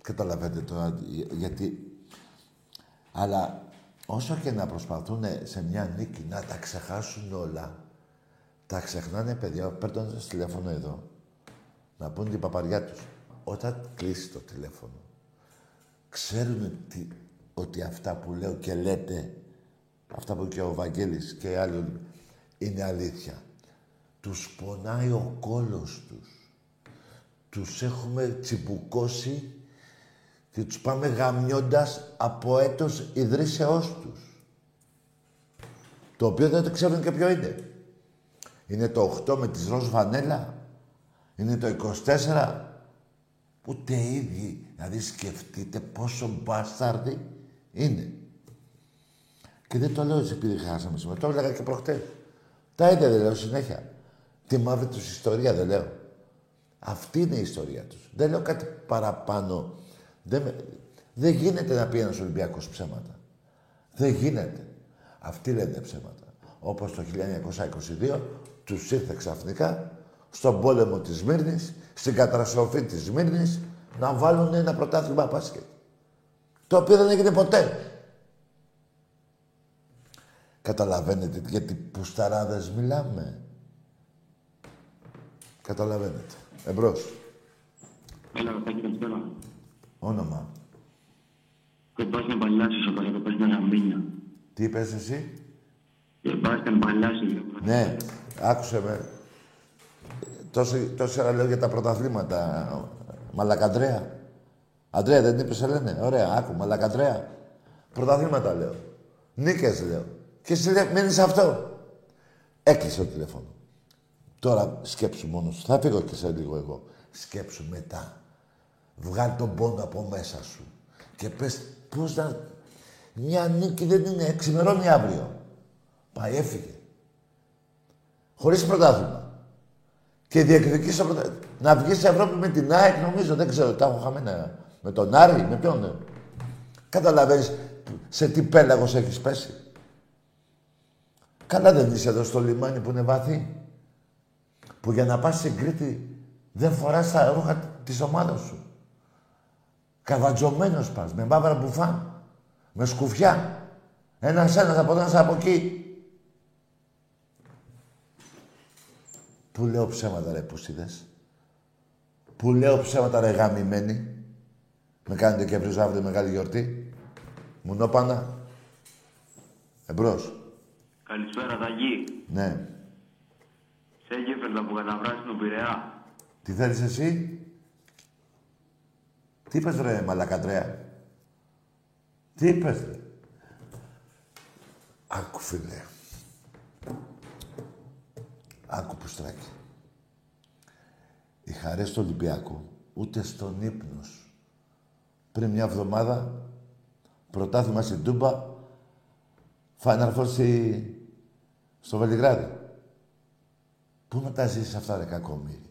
Καταλαβαίνετε τώρα γιατί... Αλλά όσο και να προσπαθούν σε μια νίκη να τα ξεχάσουν όλα, τα ξεχνάνε παιδιά παίρνοντας τηλέφωνο εδώ. Να πούν την παπαριά τους. Όταν κλείσει το τηλέφωνο, ξέρουν τι, ότι αυτά που λέω και λέτε, αυτά που και ο Βαγγέλης και οι άλλοι, είναι αλήθεια. Τους πονάει ο κόλος τους. Τους έχουμε τσιμπουκώσει και τους πάμε γαμιώντας από έτος ιδρύσεώς τους. Το οποίο δεν το ξέρουν και ποιο είναι. Είναι το 8 με τις ροζ βανέλα. Είναι το 24. Ούτε οι ίδιοι. Δηλαδή σκεφτείτε πόσο μπάσταρδι είναι. Και δεν το λέω έτσι επειδή χάσαμε σήμερα. Το έλεγα και προχτές. Τα ίδια δεν λέω συνέχεια. Τη μαύρη τους ιστορία δεν λέω. Αυτή είναι η ιστορία τους. Δεν λέω κάτι παραπάνω. Δεν, με- δεν γίνεται να πει ένας Ολυμπιακός ψέματα. Δεν γίνεται. Αυτοί λένε ψέματα. Όπως το 1922 τους ήρθε ξαφνικά στον πόλεμο της Μύρνης, στην καταστροφή της Μύρνης, να βάλουν ένα πρωτάθλημα μπάσκετ. Το οποίο δεν έγινε ποτέ. Καταλαβαίνετε γιατί πουσταράδες μιλάμε. Καταλαβαίνετε. Εμπρός. Έλα, Ρωτάκη, καλησπέρα. Όνομα. Κομπάστιαν Παλιάσης, ο Παλιάκοπας Γαμπίνια. Τι είπες εσύ; Κομπάστιαν Παλιάσης. Ναι, άκουσε με. Τόση, τόση ώρα λέω για τα πρωταθλήματα. Μαλακαντρέα. Αντρέα δεν είπες, λένε. Ωραία, άκου, μαλακαντρέα. Πρωταθλήματα λέω. Νίκες λέω. Και εσύ λέει, μένεις σε αυτό. Έκλεισε το τηλέφωνο. Τώρα σκέψου μόνος σου. Θα φύγω και σε λίγο εγώ. Σκέψου μετά. Βγάλει τον πόνο από μέσα σου. Και πες πώς να... Μια νίκη δεν είναι. Ξημερώνει αύριο. Πάει, έφυγε. Χωρίς πρωτάθλημα. Και διεκδικείς το πρωτα... Να βγεις σε Ευρώπη με την ΑΕΚ, νομίζω, δεν ξέρω, τα έχω χαμένα. Με τον Άρη, με ποιον. Ναι. Καταλαβαίνεις σε τι πέλαγος έχεις πέσει. Καλά δεν είσαι εδώ στο λιμάνι που είναι βάθη. Που για να πας στην Κρήτη δεν φοράς τα ρούχα της ομάδας σου. Καβατζωμένος πας, με μαύρα μπουφάν, με σκουφιά. Ένας ένας από εδώ, ένας από εκεί. Πού λέω ψέματα ρε πούστιδες. Πού λέω ψέματα ρε γαμημένοι. Με κάνετε και βρίζω αύριο μεγάλη γιορτή. Μουνόπανα. Εμπρός. Καλησπέρα, Ταγί. Ναι. Σε Γέφερτα που καταβράζει τον Πειραιά. Τι θέλεις εσύ; Τι είπες ρε μαλακατρέα. Τι είπες ρε; Άκου φίλε. Άκου πουστράκι. Οι χαρές του Ολυμπιακού ούτε στον ύπνος σου. Πριν μια εβδομάδα πρωτάθλημα στην Τούμπα Final Four στη... στο Βελιγράδι. Πού να τα ζήσεις αυτά ρε κακομύρι.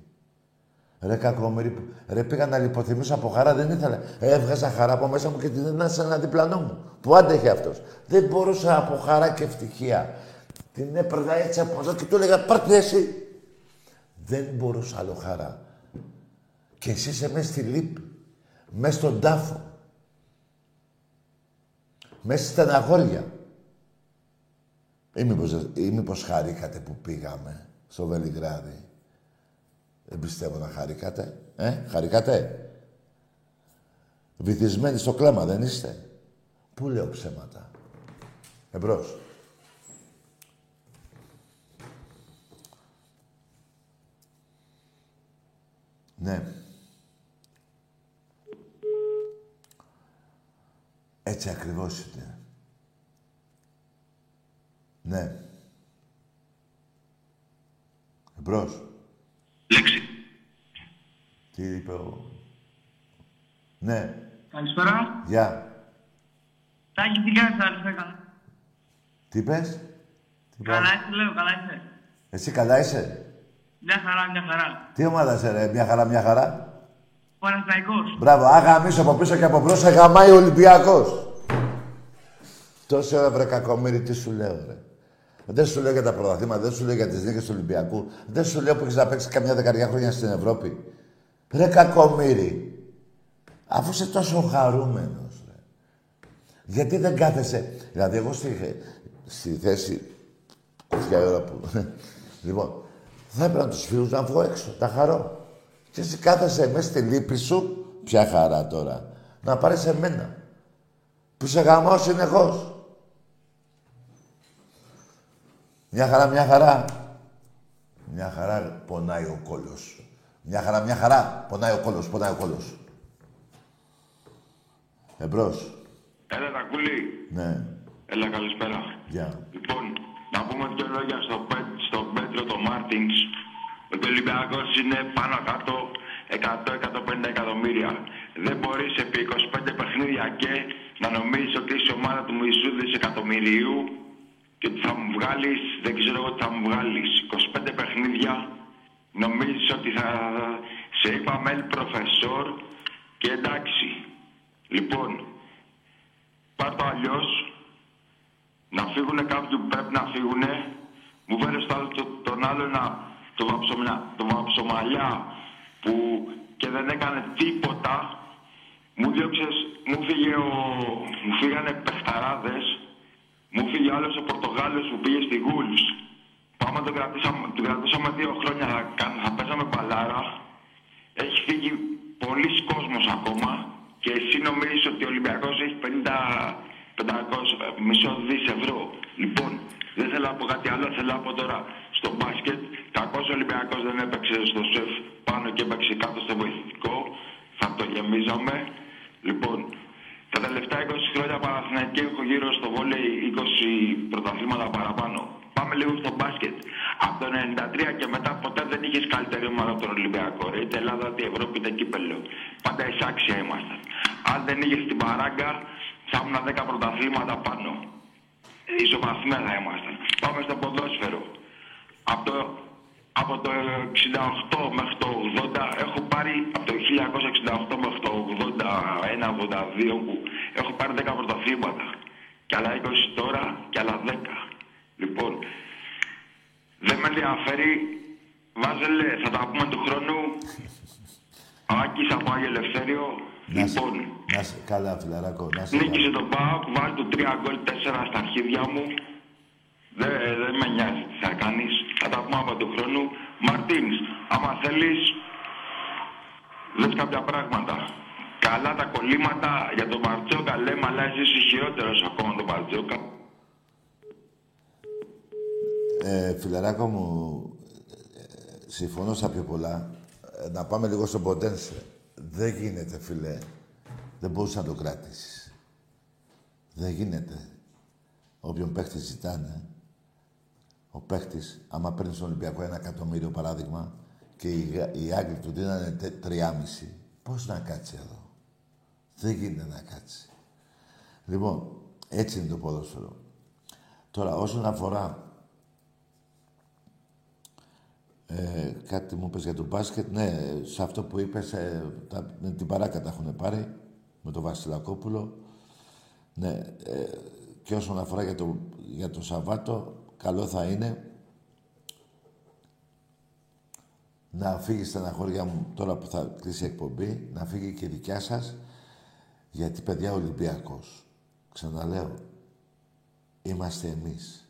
Ρε κακομύρι, ρε πήγα να λιποθυμίσω από χαρά, δεν ήθελα. Έβγαζα χαρά από μέσα μου και την έδινα σε ένα διπλανό μου. Που άντεχε αυτός. Δεν μπορούσα από χαρά και ευτυχία. Την έπαιρνα έτσι από εδώ και του έλεγα πάρτε εσύ. Δεν μπορούσα άλλο χαρά. Και εσύ είσαι μέσα στη λύπη. Μέσα στον τάφο. Μέσα στη στεναχώρια. Ή μήπως, ή μήπως χαρήκατε που πήγαμε στο Βελιγράδι; Δεν πιστεύω να χαρήκατε. Ε, χαρήκατε. Βυθισμένοι στο κλάμα δεν είστε. Πού λέω ψέματα. Εμπρός. Ναι. Έτσι ακριβώς είναι. Ναι. Εμπρός. Λέξη. Τι είπε ο... Ναι. Καλησπέρα. Γεια. Τάκη, τι κάνεις, αδελφέ, καλά; Τι είπες; Τι Καλά είπα; είσαι, λέω, καλά είσαι. Εσύ καλά είσαι; Μια χαρά, μια χαρά. Τι ομάδα είσαι ρε. Μια χαρά, μια χαρά; Παναθηναϊκός. Μπράβο. Άγαμίσου από πίσω και από μπρος. σε γαμάει ο Ολυμπιακός. Τόση ώρα βρε κακομύρι, τι σου λέω ρε. Δεν σου λέω για τα πρωταθλήματα, δεν σου λέω για τις νίκες του Ολυμπιακού. Δεν σου λέω που έχεις να παίξεις καμιά δεκαριά χρόνια στην Ευρώπη. Ρε κακομύρι. Αφού είσαι τόσο χαρούμενος. Ρε. Γιατί δεν κάθεσαι. Δηλαδή εγώ στη, στη θέση κουφιά η ώρα που... λοιπόν, θα έπρεπε να τους φίλους να βγω έξω, τα χαρώ. Και εσύ κάθεσαι μέσα στη λύπη σου, ποια χαρά τώρα, να πάρεις εμένα. Που σε γαμάω συνεχώς. Μια χαρά, μια χαρά. Μια χαρά πονάει ο κόλος. Μια χαρά, μια χαρά. Πονάει ο κόλος, πονάει ο κόλος. Εμπρός. Έλα, Τακούλη. Ναι. Έλα, καλησπέρα. Γεια. Λοιπόν, να πούμε δύο λόγια στο, Πέ- στον Πέτρο το Μάρτινς. Ότι ο Ολυμπιακός είναι πάνω κάτω 100-150 εκατομμύρια. Δεν μπορείς επί 25 παιχνίδια και να νομίζεις ότι είσαι ομάδα του μισού δισεκατομμυρίου και ότι θα μου βγάλεις, δεν ξέρω εγώ τι θα μου βγάλεις, 25 παιχνίδια. Νομίζεις ότι θα σε είπα μέλ προφεσόρ και εντάξει. Λοιπόν, πάρ' το αλλιώς, να φύγουν κάποιοι που πρέπει να φύγουν. Μου φέρες στο άλλο, το- τον άλλο ένα, το, βαψομαλιά, το βαψομαλιά που και δεν έκανε τίποτα Μου διώξες, μου φύγε ο... Μου φύγανε παιχταράδες. Μου φύγε άλλος ο Πορτογάλος που πήγε στη Γούλς. Πάμε τον κρατήσαμε, τον κρατήσαμε δύο χρόνια, θα, κα- θα παίζαμε μπαλάρα. Έχει φύγει πολλοί κόσμος ακόμα και εσύ νομίζεις ότι ο Ολυμπιακός έχει 50, 500, μισό δις ευρώ. Λοιπόν, δεν θέλω να πω κάτι άλλο, θέλω να πω τώρα στο μπάσκετ. Κακός ο Ολυμπιακός δεν έπαιξε στο σεφ πάνω και έπαιξε κάτω στο βοηθητικό. Θα το γεμίζαμε. Λοιπόν, τα τελευταία 20 χρόνια Παναθηναϊκή έχω γύρω στο βόλεϊ 20 πρωταθλήματα παραπάνω. Πάμε λίγο στο μπάσκετ. Από το 93 και μετά ποτέ δεν είχες καλύτερη ομάδα από τον Ολυμπιακό. Ρε. Είτε Ελλάδα είτε Ευρώπη είτε κύπελο. Πάντα εισάξια ήμασταν. Αν δεν είχες την παράγκα, θα ήμουν 10 πρωταθλήματα πάνω. Ισοβαθμία θα ήμασταν. Πάμε στο ποδόσφαιρο. Από το, από το 68 μέχρι το 80 έχω πάρει από το 1968 μέχρι το 81-82 που έχω πάρει 10 πρωταθλήματα. Και άλλα 20 τώρα και άλλα 10. Λοιπόν, δεν με ενδιαφέρει. Βάζελε, θα τα πούμε του χρόνου. Άκης από Άγιο Ελευθέριο. Να σε, Λοιπόν, να σε, καλά, φιλαράκο. Να σε νίκησε καλά. τον Πάοκ, βάλει του 3 γκολ 4 στα αρχίδια μου. Δεν δεν με νοιάζει τι θα κάνεις. Θα τα πούμε από του χρόνου. Μαρτίνς, άμα θέλεις, δες κάποια πράγματα. Καλά τα κολλήματα για τον Μπαρτζόκα λέμε, αλλά εσύ είσαι χειρότερος ακόμα τον Μπαρτζόκα. Ε, φιλαράκο μου, ε, συμφωνώ στα πιο πολλά. Ε, να πάμε λίγο στον Ποντένσε. Δεν γίνεται, φίλε. Δεν μπορούσες να το κρατήσει. Δεν γίνεται. Όποιον παίχτη ζητάνε, ο παίχτης, άμα παίρνει στον Ολυμπιακό ένα εκατομμύριο παράδειγμα και οι, Γα- οι Άγγλοι του δίνανε τε- τριάμιση, πώς να κάτσει εδώ; Δεν γίνεται να κάτσει. Λοιπόν, έτσι είναι το ποδόσφαιρο. Τώρα, όσον αφορά ε, κάτι μου είπες για το μπάσκετ. Ναι, σε αυτό που είπες, ε, τα, με την παράκα τα έχουν πάρει, με τον Βασιλακόπουλο. Ναι, ε, και όσον αφορά για το, για το Σαββάτο, καλό θα είναι να φύγει στεναχώρια μου τώρα που θα κλείσει η εκπομπή, να φύγει και η δικιά σας, γιατί παιδιά Ολυμπιακός. Ξαναλέω, είμαστε εμείς.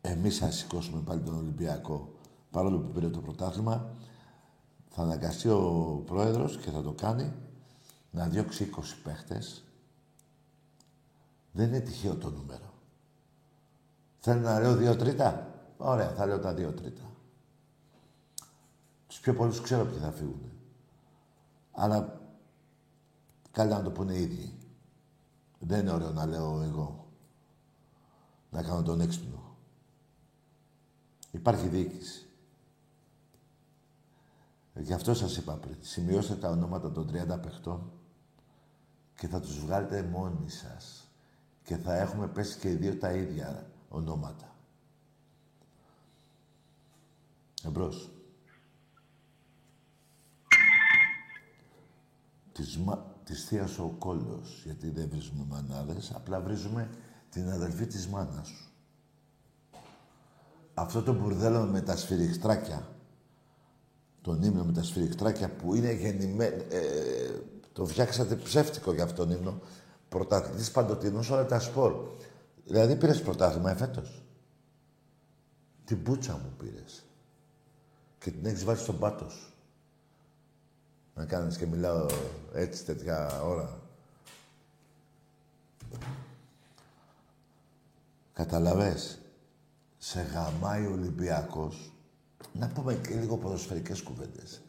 Εμείς θα σηκώσουμε πάλι τον Ολυμπιακό. Παρόλο που πήρε το πρωτάθλημα, θα αναγκαστεί ο πρόεδρος και θα το κάνει να διώξει 20 παίχτες. Δεν είναι τυχαίο το νούμερο. Θέλω να λέω δύο τρίτα; Ωραία, θα λέω τα δύο τρίτα. Τους πιο πολλούς ξέρω ποιοι θα φύγουν. Αλλά καλά να το πούνε οι ίδιοι. Δεν είναι ωραίο να λέω εγώ. Να κάνω τον έξυπνο. Υπάρχει διοίκηση. Γι' αυτό σας είπα πριν. Σημειώστε τα ονόματα των 30 παιχτών και θα τους βγάλετε μόνοι σας. Και θα έχουμε πέσει και οι δύο τα ίδια ονόματα. Εμπρός. Της, μα... της θείας ο κόλλος, γιατί δεν βρίζουμε μανάδες, απλά βρίζουμε την αδελφή της μάνας σου. Αυτό το μπουρδέλο με τα σφυριχτράκια, τον ύμνο με τα σφυριχτράκια που είναι γεννημένο, ε, το φτιάξατε ψεύτικο για αυτόν τον ύμνο, πρωταθλητής παντοτινός όλα τα σπορ. Δηλαδή πήρες πρωτάθλημα εφέτος. Την πούτσα μου πήρες. Και την έχεις βάλει στον πάτος σου. Να κάνεις και μιλάω έτσι τέτοια ώρα. Καταλαβες. Σε γαμάει ο Ολυμπιακός. Να πούμε και λίγο ποδοσφαιρικές κουβέντες.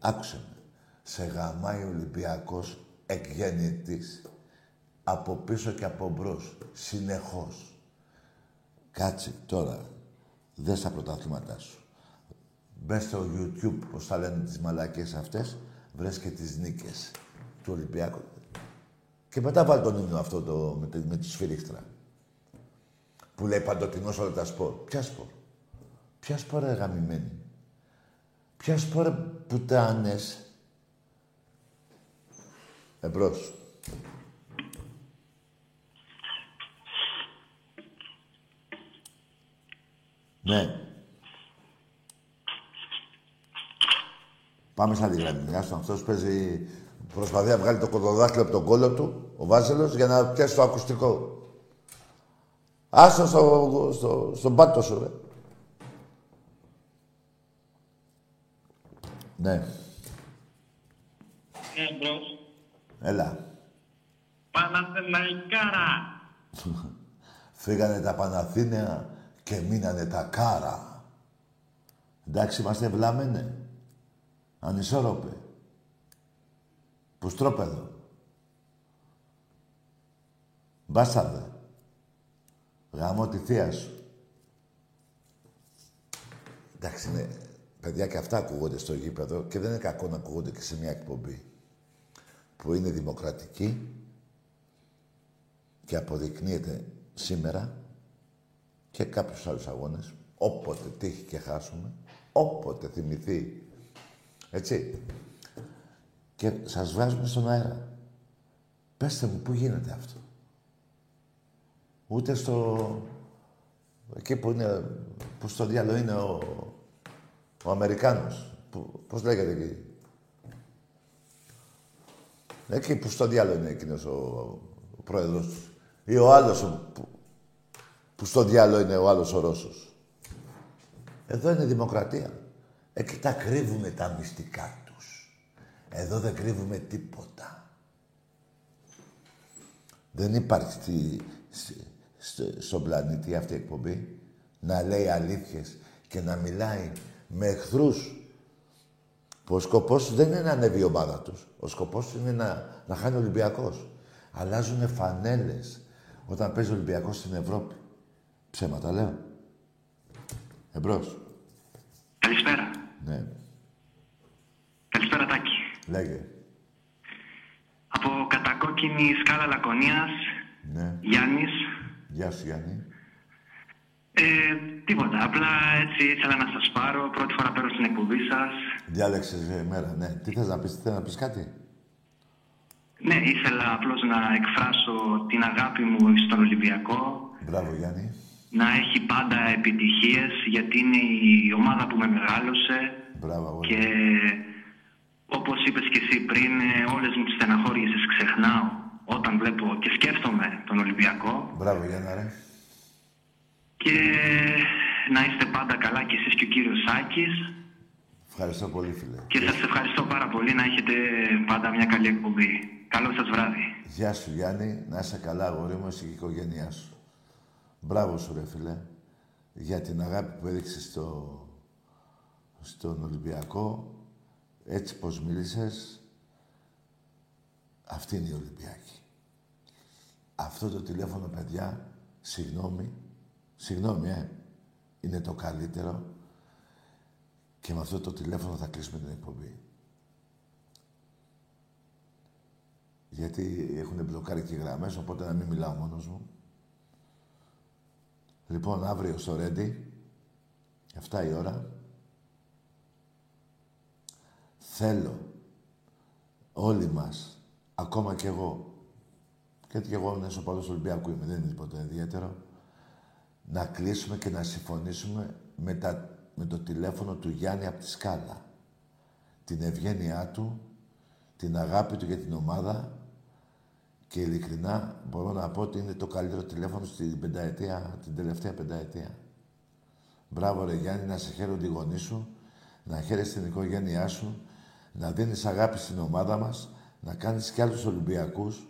Άκουσε με. Σε γαμάει ο Ολυμπιακός εκγεννητής. Από πίσω και από μπρος. Συνεχώς. Κάτσε τώρα. Δες τα πρωταθλήματά σου. Μπες στο YouTube, πώς θα λένε τις μαλακίες αυτές, βρες και τις νίκες του Ολυμπιακού. Και μετά βάλει τον ύμνο αυτό το, με, τη- με τη σφυρίχτρα. Που λέει παντοτινός όλα τα σπορ. Ποια σπορ; Ποια σπορ ρε γαμημένη; Ποια σπορ ρε πουτάνες. Εμπρός. Ναι. Πάμε στα άλλη γραμμή. Άστον, αυτός παίζει Προσπαθεί να βγάλει το κοδοδάκτυλο από τον κόλλο του, ο Βάζελος, για να πιάσει το ακουστικό. Άστο στο, στο, στον πάτο σου, ρε. Ναι. Εμπρός. Έλα. Παναθηναϊκάρα. Φύγανε τα Παναθήναια και μείνανε τα κάρα. Εντάξει, είμαστε βλάμενε. Ανισόρροπε. Πουστρόπεδο. Μπάσταρδε. Γαμώ τη θεία σου. Εντάξει, ναι. Παιδιά και αυτά ακούγονται στο γήπεδο και δεν είναι κακό να ακούγονται και σε μια εκπομπή που είναι δημοκρατική και αποδεικνύεται σήμερα και κάποιους άλλους αγώνες, όποτε τύχει και χάσουμε, όποτε θυμηθεί, έτσι. Και σας βάζουμε στον αέρα. Πέστε μου, πού γίνεται αυτό; Ούτε στο... Εκεί που είναι... Που στο διάλογο είναι ο... Ο Αμερικάνος. Που, πώς λέγεται εκεί; Εκεί που στο διάλογο είναι εκείνος ο, ο πρόεδρος του. Ή ο άλλος ο, που, που στο διάλογο είναι ο άλλος ο Ρώσος. Εδώ είναι δημοκρατία. Εκεί τα κρύβουμε τα μυστικά τους. Εδώ δεν κρύβουμε τίποτα. Δεν υπάρχει στη, στη- στο- στον πλανήτη αυτή η εκπομπή να λέει αλήθειες και να μιλάει με εχθρούς που ο σκοπός τους δεν είναι να ανέβει η ομάδα τους. Ο σκοπός τους είναι να, να χάνει ο Ολυμπιακός. Αλλάζουν φανέλες όταν παίζει ο Ολυμπιακός στην Ευρώπη. Ψέματα λέω. Εμπρός. Καλησπέρα. Ναι. Καλησπέρα Τάκη. Λέγε. Από κατακόκκινη σκάλα Λακωνίας, Ναι. Γιάννης. Γεια σου Γιάννη. Ε, τίποτα, απλά έτσι ήθελα να σας πάρω. Πρώτη φορά παίρνω στην εκπομπή σας. Διάλεξες ε, μέρα, ναι. Τι θες να πεις, θες να πεις κάτι; Ναι, ήθελα απλώς να εκφράσω την αγάπη μου στον Ολυμπιακό. Μπράβο Γιάννη. Να έχει πάντα επιτυχίες, γιατί είναι η ομάδα που με μεγάλωσε. Μπράβο αγόρι. Και όπως είπες και εσύ πριν, ε, όλες μου τις στεναχώριες τις ξεχνάω όταν βλέπω και σκέφτομαι τον Ολυμπιακό. Μπράβο Γιάννα ρε. Και να είστε πάντα καλά και εσείς και ο κύριος Σάκης. Ευχαριστώ πολύ φίλε. Και σας ευχαριστώ πάρα πολύ να έχετε πάντα μια καλή εκπομπή. Καλό σας βράδυ. Γεια σου Γιάννη, να είσαι καλά αγόρι μου, εσύ και η οικογένειά σου. Μπράβο σου ρε φίλε, για την αγάπη που έδειξες στο, στον Ολυμπιακό. Έτσι πως μίλησες, αυτή είναι η Ολυμπιακή. Αυτό το τηλέφωνο, παιδιά, συγγνώμη, συγγνώμη, ε, είναι το καλύτερο και με αυτό το τηλέφωνο θα κλείσουμε την εκπομπή. Γιατί έχουν μπλοκάρει και οι γραμμές, οπότε να μην μιλάω μόνος μου. Λοιπόν, αύριο στο Ρέντι, 7 η ώρα, θέλω όλοι μας, ακόμα κι εγώ, γιατί κι εγώ μέσω παλός Ολυμπιακού είμαι, δεν είναι τίποτα ιδιαίτερο, να κλείσουμε και να συμφωνήσουμε με, τα, με το τηλέφωνο του Γιάννη από τη Σκάλα. Την ευγένειά του, την αγάπη του για την ομάδα και ειλικρινά μπορώ να πω ότι είναι το καλύτερο τηλέφωνο στην πενταετία, την τελευταία πενταετία. Μπράβο ρε Γιάννη, να σε χαίρονται οι γονείς σου, να χαίρεσαι την οικογένειά σου, να δίνεις αγάπη στην ομάδα μας, να κάνεις κι άλλους Ολυμπιακούς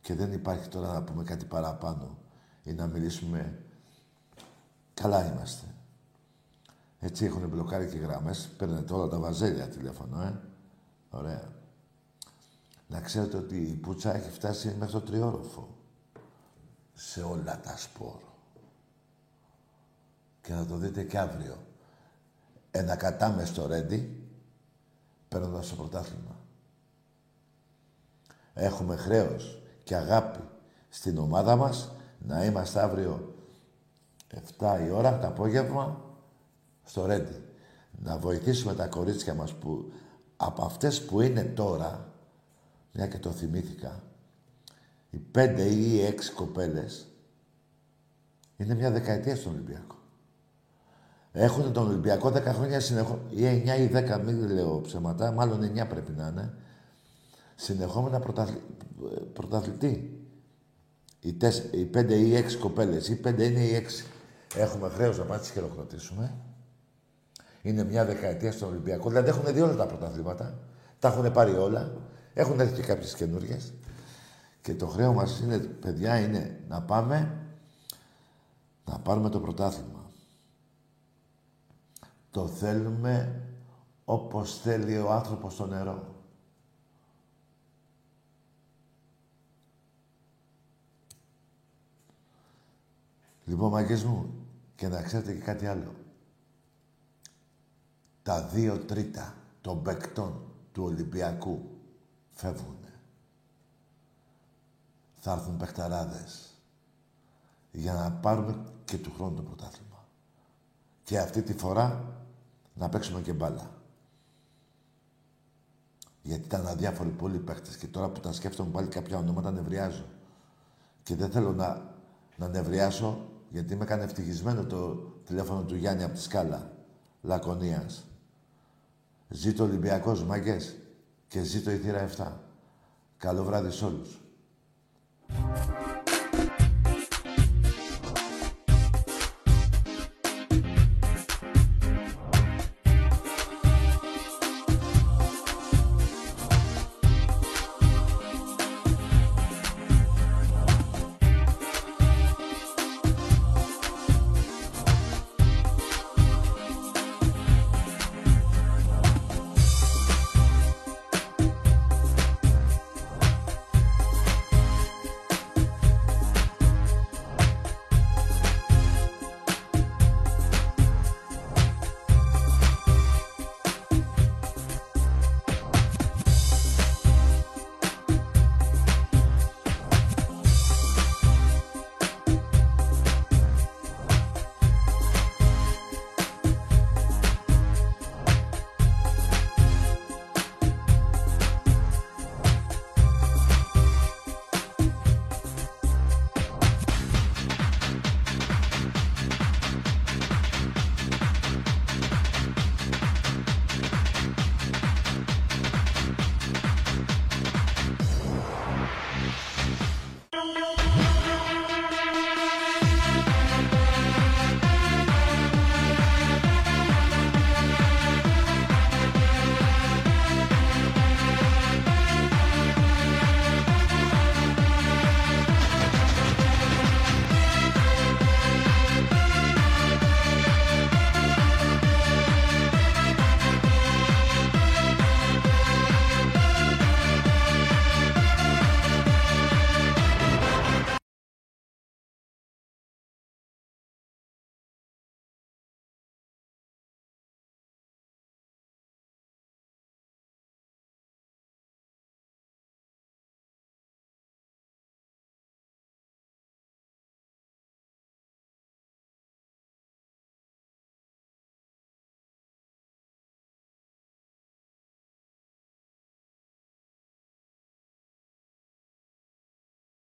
και δεν υπάρχει τώρα να πούμε κάτι παραπάνω ή να μιλήσουμε. Καλά είμαστε. Έτσι έχουν μπλοκάρει και γραμμές. Παίρνετε όλα τα βαζέλια τηλέφωνο, ε. Ωραία. Να ξέρετε ότι η πουτσα έχει φτάσει μέχρι το τριόροφο. Σε όλα τα σπορ. Και θα το δείτε και αύριο. Ένα κατάμε στο Ρέντι, παίρνοντας το πρωτάθλημα. Έχουμε χρέος και αγάπη στην ομάδα μας να είμαστε αύριο 7 η ώρα το απόγευμα στο Ρέντι. Να βοηθήσουμε τα κορίτσια μας που από αυτές που είναι τώρα, μια και το θυμήθηκα, οι πέντε ή οι έξι κοπέλες είναι μια δεκαετία στον Ολυμπιακό. Έχουν τον Ολυμπιακό 10 χρόνια συνεχώ... ή 9 ή 10, μην λέω ψέματα, μάλλον 9 πρέπει να είναι. Συνεχόμενα πρωταθλη... πρωταθλητή. Οι, 4, οι 5 ή 6 κοπέλες, ή 5 είναι οι 6. Έχουμε χρέος να πάμε να τις χειροκροτήσουμε. Είναι μια δεκαετία στον Ολυμπιακό. Δηλαδή έχουν δει όλα τα πρωταθλήματα. Τα έχουν πάρει όλα. Έχουν έρθει και κάποιες καινούριε. Και το χρέο μας είναι, παιδιά, είναι να πάμε να πάρουμε το πρωτάθλημα. Το θέλουμε όπως θέλει ο άνθρωπος στο νερό. Λοιπόν, μαγκές μου, και να ξέρετε και κάτι άλλο. Τα δύο τρίτα των παικτών του Ολυμπιακού φεύγουν. Θα έρθουν παιχταράδες για να πάρουμε και του χρόνου το πρωτάθλημα. Και αυτή τη φορά να παίξουμε και μπάλα. Γιατί ήταν αδιάφοροι πολλοί παίχτες και τώρα που τα σκέφτομαι πάλι κάποια ονόματα νευριάζω. Και δεν θέλω να, να νευριάσω γιατί με έκανε ευτυχισμένο το τηλέφωνο του Γιάννη από τη Σκάλα, Λακωνίας. Ζήτω Ολυμπιακός, μάγκες. Και ζήτω η θύρα 7. Καλό βράδυ σε όλους.